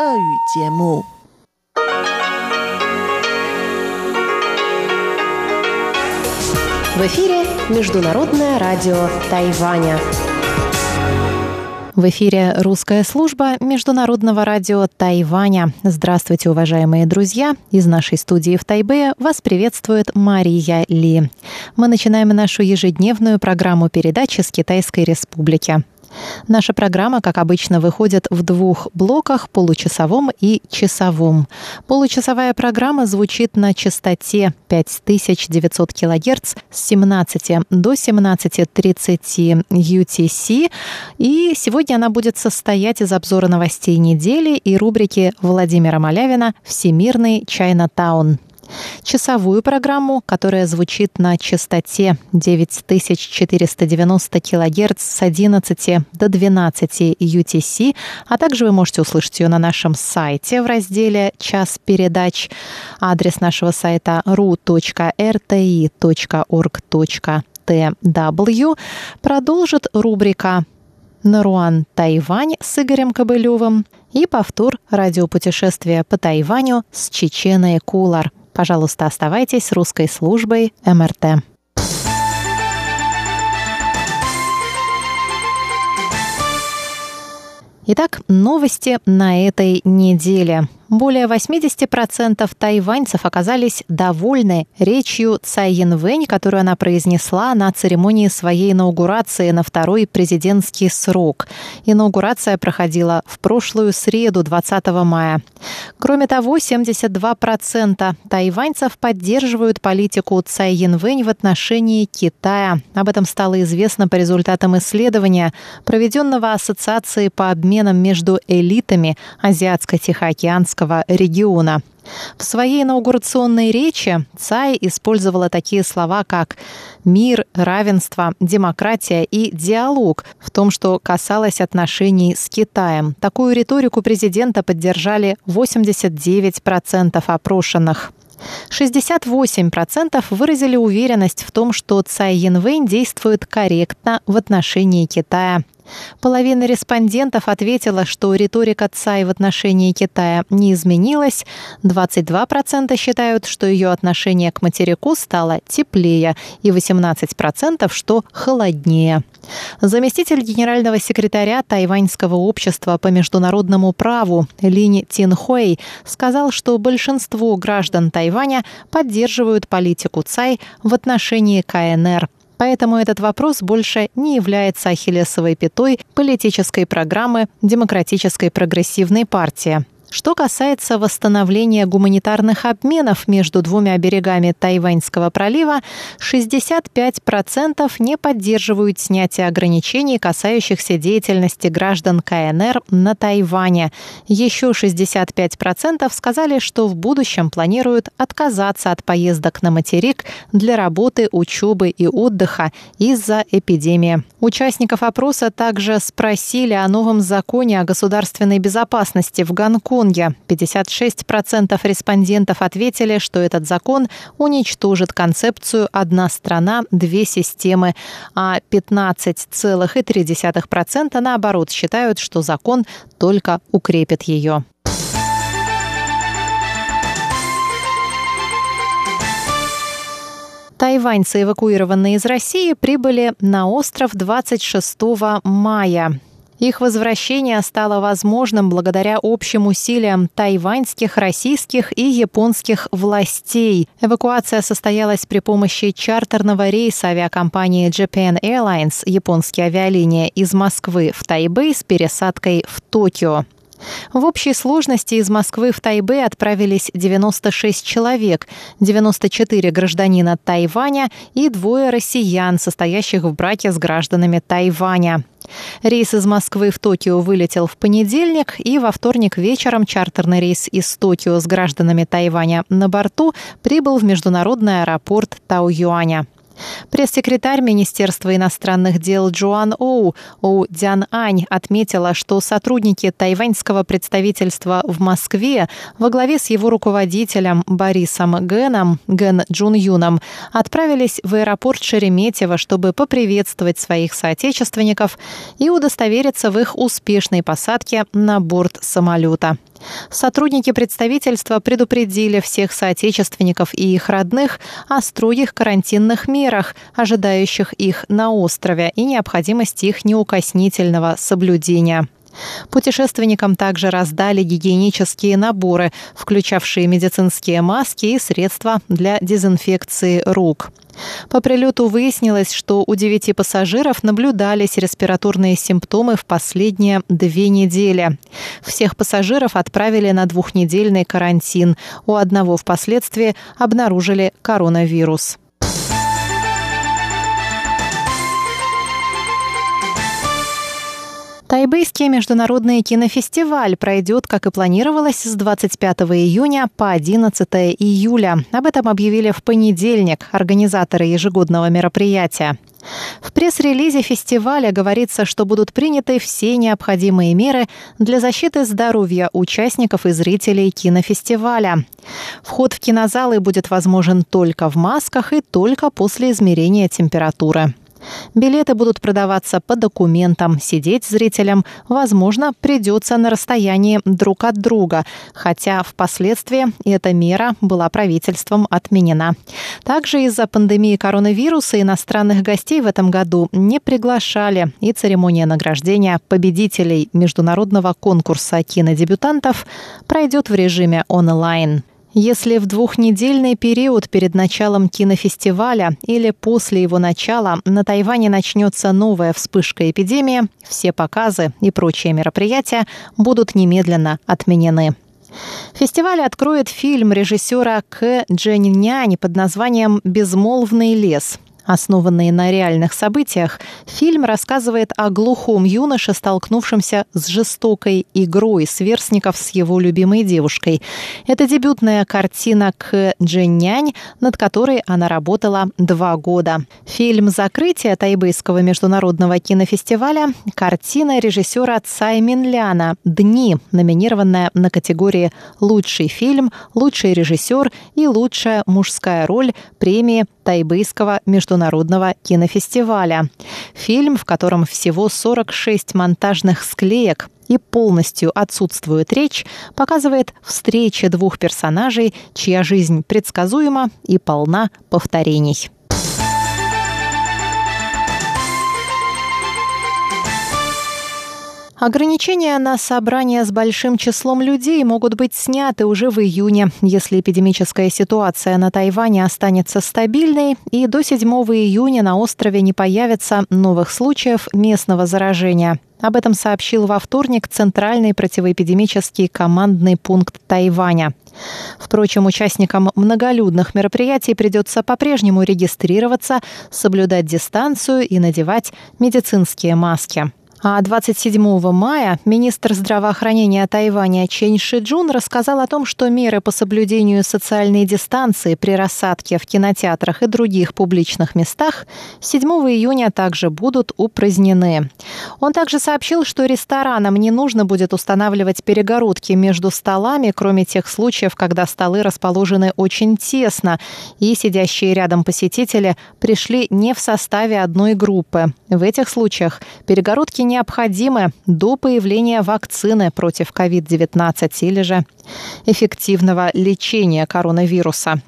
В эфире Международное радио Тайваня. В эфире русская служба Международного радио Тайваня. Здравствуйте, уважаемые друзья! Из нашей студии в Тайбе вас приветствует Мария Ли. Мы начинаем нашу ежедневную программу передачи с Китайской Республики. Наша программа, как обычно, выходит в двух блоках – получасовом и часовом. Получасовая программа звучит на частоте 5900 кГц с 17 до 17.30 UTC. И сегодня она будет состоять из обзора новостей недели и рубрики Владимира Малявина «Всемирный Чайна-таун». Часовую программу, которая звучит на частоте 9490 кГц с 11 до 12 UTC, а также вы можете услышать ее на нашем сайте в разделе «Час передач». Адрес нашего сайта ru.rti.org.tw продолжит рубрика Наруан Тайвань с Игорем Кобылевым и повтор радиопутешествия по Тайваню с Чеченой Кулар – Пожалуйста, оставайтесь с русской службой МРТ. Итак, новости на этой неделе. Более 80% тайваньцев оказались довольны речью Цай Янвэнь, которую она произнесла на церемонии своей инаугурации на второй президентский срок. Инаугурация проходила в прошлую среду, 20 мая. Кроме того, 72% тайваньцев поддерживают политику Цай Янвэнь в отношении Китая. Об этом стало известно по результатам исследования, проведенного Ассоциацией по обменам между элитами Азиатско-Тихоокеанского Кавказского региона. В своей инаугурационной речи Цай использовала такие слова, как «мир», «равенство», «демократия» и «диалог» в том, что касалось отношений с Китаем. Такую риторику президента поддержали 89% опрошенных. 68% выразили уверенность в том, что Цай Янвэнь действует корректно в отношении Китая. Половина респондентов ответила, что риторика Цай в отношении Китая не изменилась. 22% считают, что ее отношение к материку стало теплее, и 18% что холоднее. Заместитель генерального секретаря Тайваньского общества по международному праву Линь Тинхуэй сказал, что большинство граждан Тайваня поддерживают политику Цай в отношении КНР – Поэтому этот вопрос больше не является ахиллесовой пятой политической программы Демократической прогрессивной партии. Что касается восстановления гуманитарных обменов между двумя берегами Тайваньского пролива, 65% не поддерживают снятие ограничений, касающихся деятельности граждан КНР на Тайване. Еще 65% сказали, что в будущем планируют отказаться от поездок на материк для работы, учебы и отдыха из-за эпидемии. Участников опроса также спросили о новом законе о государственной безопасности в Гонконге Гонконге. 56% респондентов ответили, что этот закон уничтожит концепцию «одна страна, две системы», а 15,3% наоборот считают, что закон только укрепит ее. Тайваньцы, эвакуированные из России, прибыли на остров 26 мая. Их возвращение стало возможным благодаря общим усилиям тайваньских, российских и японских властей. Эвакуация состоялась при помощи чартерного рейса авиакомпании Japan Airlines, японские авиалинии, из Москвы в Тайбэй с пересадкой в Токио. В общей сложности из Москвы в Тайбэй отправились 96 человек, 94 гражданина Тайваня и двое россиян, состоящих в браке с гражданами Тайваня. Рейс из Москвы в Токио вылетел в понедельник, и во вторник вечером чартерный рейс из Токио с гражданами Тайваня на борту прибыл в международный аэропорт Тау-Юаня. Пресс-секретарь Министерства иностранных дел Джоан Оу Оу Дян Ань отметила, что сотрудники тайваньского представительства в Москве во главе с его руководителем Борисом Гэном, Ген Джун Юном, отправились в аэропорт Шереметьево, чтобы поприветствовать своих соотечественников и удостовериться в их успешной посадке на борт самолета. Сотрудники представительства предупредили всех соотечественников и их родных о строгих карантинных мерах, ожидающих их на острове, и необходимости их неукоснительного соблюдения. Путешественникам также раздали гигиенические наборы, включавшие медицинские маски и средства для дезинфекции рук. По прилету выяснилось, что у девяти пассажиров наблюдались респираторные симптомы в последние две недели. Всех пассажиров отправили на двухнедельный карантин. У одного впоследствии обнаружили коронавирус. Тайбэйский международный кинофестиваль пройдет, как и планировалось, с 25 июня по 11 июля. Об этом объявили в понедельник организаторы ежегодного мероприятия. В пресс-релизе фестиваля говорится, что будут приняты все необходимые меры для защиты здоровья участников и зрителей кинофестиваля. Вход в кинозалы будет возможен только в масках и только после измерения температуры. Билеты будут продаваться по документам. Сидеть зрителям, возможно, придется на расстоянии друг от друга, хотя впоследствии эта мера была правительством отменена. Также из-за пандемии коронавируса иностранных гостей в этом году не приглашали, и церемония награждения победителей международного конкурса кинодебютантов пройдет в режиме онлайн. Если в двухнедельный период перед началом кинофестиваля или после его начала на Тайване начнется новая вспышка эпидемии, все показы и прочие мероприятия будут немедленно отменены. Фестиваль откроет фильм режиссера К. Джэнь под названием «Безмолвный лес», Основанный на реальных событиях, фильм рассказывает о глухом юноше, столкнувшемся с жестокой игрой сверстников с его любимой девушкой. Это дебютная картина к Дженнянь, над которой она работала два года. Фильм «Закрытие» Тайбэйского международного кинофестиваля – картина режиссера Цай Минляна «Дни», номинированная на категории «Лучший фильм», «Лучший режиссер» и «Лучшая мужская роль» премии Тайбэйского международного кинофестиваля. Фильм, в котором всего 46 монтажных склеек и полностью отсутствует речь, показывает встречи двух персонажей, чья жизнь предсказуема и полна повторений. Ограничения на собрания с большим числом людей могут быть сняты уже в июне, если эпидемическая ситуация на Тайване останется стабильной и до 7 июня на острове не появится новых случаев местного заражения. Об этом сообщил во вторник Центральный противоэпидемический командный пункт Тайваня. Впрочем, участникам многолюдных мероприятий придется по-прежнему регистрироваться, соблюдать дистанцию и надевать медицинские маски. А 27 мая министр здравоохранения Тайваня Чен Шиджун рассказал о том, что меры по соблюдению социальной дистанции при рассадке в кинотеатрах и других публичных местах 7 июня также будут упразднены. Он также сообщил, что ресторанам не нужно будет устанавливать перегородки между столами, кроме тех случаев, когда столы расположены очень тесно, и сидящие рядом посетители пришли не в составе одной группы. В этих случаях перегородки необходимы до появления вакцины против COVID-19 или же эффективного лечения коронавируса.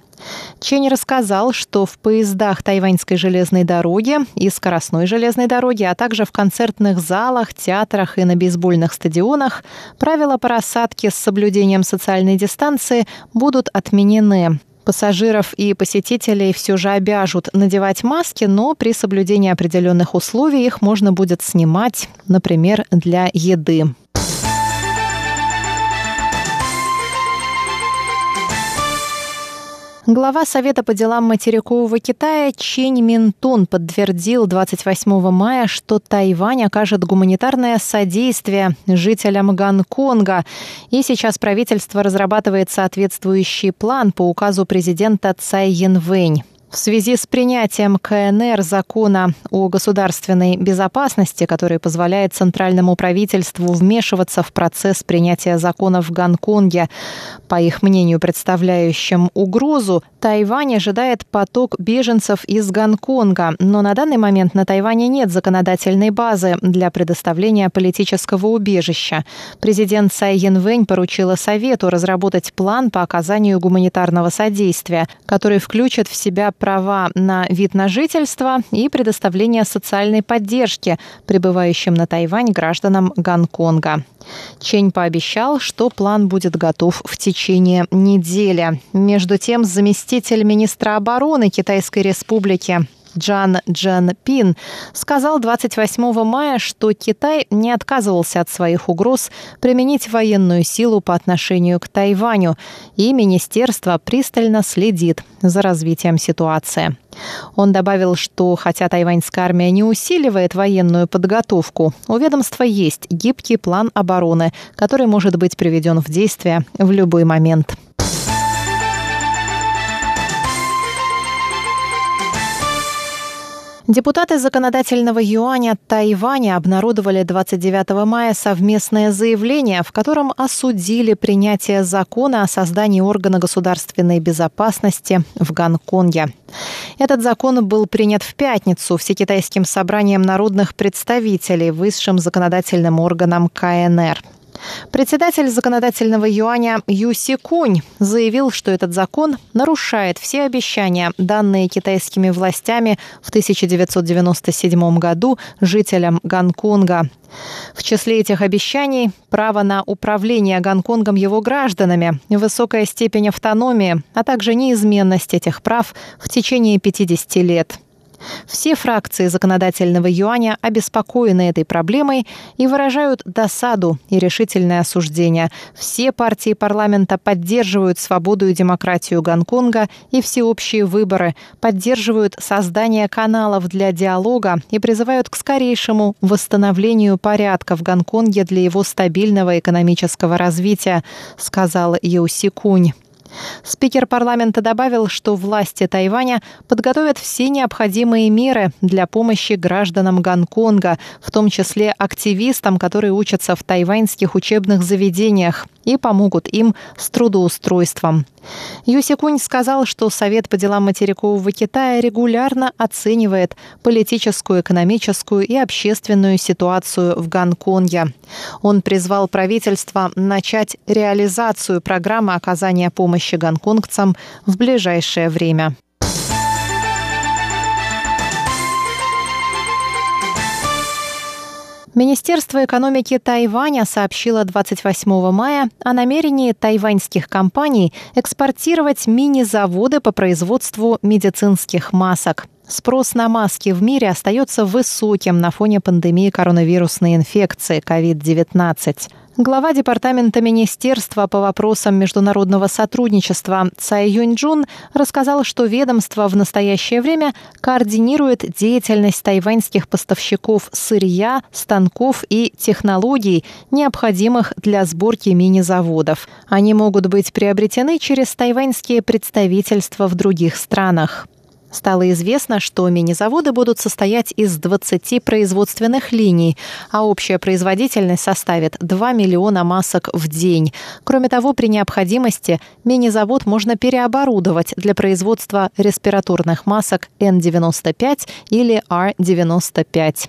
Чень рассказал, что в поездах Тайваньской железной дороги и скоростной железной дороги, а также в концертных залах, театрах и на бейсбольных стадионах правила по рассадке с соблюдением социальной дистанции будут отменены. Пассажиров и посетителей все же обяжут надевать маски, но при соблюдении определенных условий их можно будет снимать, например, для еды. Глава Совета по делам материкового Китая Чинь Минтун подтвердил 28 мая, что Тайвань окажет гуманитарное содействие жителям Гонконга. И сейчас правительство разрабатывает соответствующий план по указу президента Цай Янвэнь. В связи с принятием КНР закона о государственной безопасности, который позволяет центральному правительству вмешиваться в процесс принятия законов в Гонконге, по их мнению, представляющим угрозу, Тайвань ожидает поток беженцев из Гонконга, но на данный момент на Тайване нет законодательной базы для предоставления политического убежища. Президент Цай Янвэнь поручила Совету разработать план по оказанию гуманитарного содействия, который включит в себя права на вид на жительство и предоставление социальной поддержки прибывающим на Тайвань гражданам Гонконга. Чень пообещал, что план будет готов в течение недели. Между тем, заместитель министра обороны Китайской Республики Джан Джан Пин сказал 28 мая, что Китай не отказывался от своих угроз применить военную силу по отношению к Тайваню, и министерство пристально следит за развитием ситуации. Он добавил, что хотя тайваньская армия не усиливает военную подготовку, у ведомства есть гибкий план обороны, который может быть приведен в действие в любой момент. Депутаты законодательного юаня Тайваня обнародовали 29 мая совместное заявление, в котором осудили принятие закона о создании органа государственной безопасности в Гонконге. Этот закон был принят в пятницу Всекитайским собранием народных представителей, высшим законодательным органом КНР. Председатель законодательного юаня Юси Кунь заявил, что этот закон нарушает все обещания, данные китайскими властями в 1997 году жителям Гонконга. В числе этих обещаний право на управление Гонконгом его гражданами, высокая степень автономии, а также неизменность этих прав в течение 50 лет. Все фракции законодательного юаня обеспокоены этой проблемой и выражают досаду и решительное осуждение. Все партии парламента поддерживают свободу и демократию Гонконга и всеобщие выборы, поддерживают создание каналов для диалога и призывают к скорейшему восстановлению порядка в Гонконге для его стабильного экономического развития, сказал Юси Кунь. Спикер парламента добавил, что власти Тайваня подготовят все необходимые меры для помощи гражданам Гонконга, в том числе активистам, которые учатся в тайваньских учебных заведениях и помогут им с трудоустройством. Юсикунь сказал, что Совет по делам материкового Китая регулярно оценивает политическую, экономическую и общественную ситуацию в Гонконге. Он призвал правительство начать реализацию программы оказания помощи гонконгцам в ближайшее время. Министерство экономики Тайваня сообщило 28 мая о намерении тайваньских компаний экспортировать мини-заводы по производству медицинских масок. Спрос на маски в мире остается высоким на фоне пандемии коронавирусной инфекции COVID-19. Глава Департамента Министерства по вопросам международного сотрудничества Цай Юньчжун рассказал, что ведомство в настоящее время координирует деятельность тайваньских поставщиков сырья, станков и технологий, необходимых для сборки мини-заводов. Они могут быть приобретены через тайваньские представительства в других странах. Стало известно, что мини-заводы будут состоять из 20 производственных линий, а общая производительность составит 2 миллиона масок в день. Кроме того, при необходимости мини-завод можно переоборудовать для производства респираторных масок N95 или R95.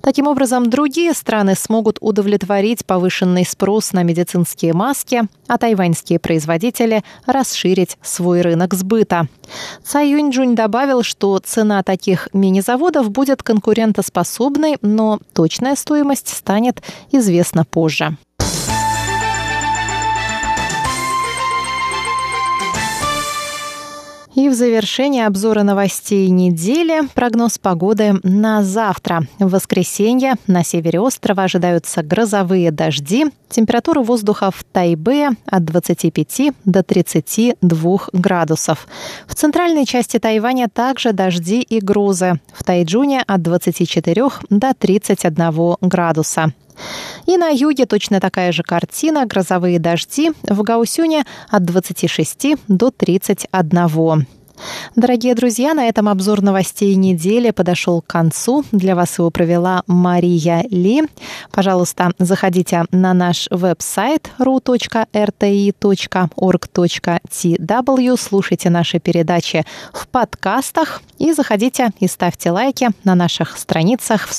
Таким образом, другие страны смогут удовлетворить повышенный спрос на медицинские маски, а тайваньские производители расширить свой рынок сбыта. Цай Юньчжунь добавил, что цена таких мини-заводов будет конкурентоспособной, но точная стоимость станет известна позже. И в завершении обзора новостей недели прогноз погоды на завтра. В воскресенье на севере острова ожидаются грозовые дожди. Температура воздуха в Тайбе от 25 до 32 градусов. В центральной части Тайваня также дожди и грозы. В Тайджуне от 24 до 31 градуса. И на юге точно такая же картина. Грозовые дожди в Гаусюне от 26 до 31. Дорогие друзья, на этом обзор новостей недели подошел к концу. Для вас его провела Мария Ли. Пожалуйста, заходите на наш веб-сайт ru.rti.org.tw, слушайте наши передачи в подкастах и заходите и ставьте лайки на наших страницах в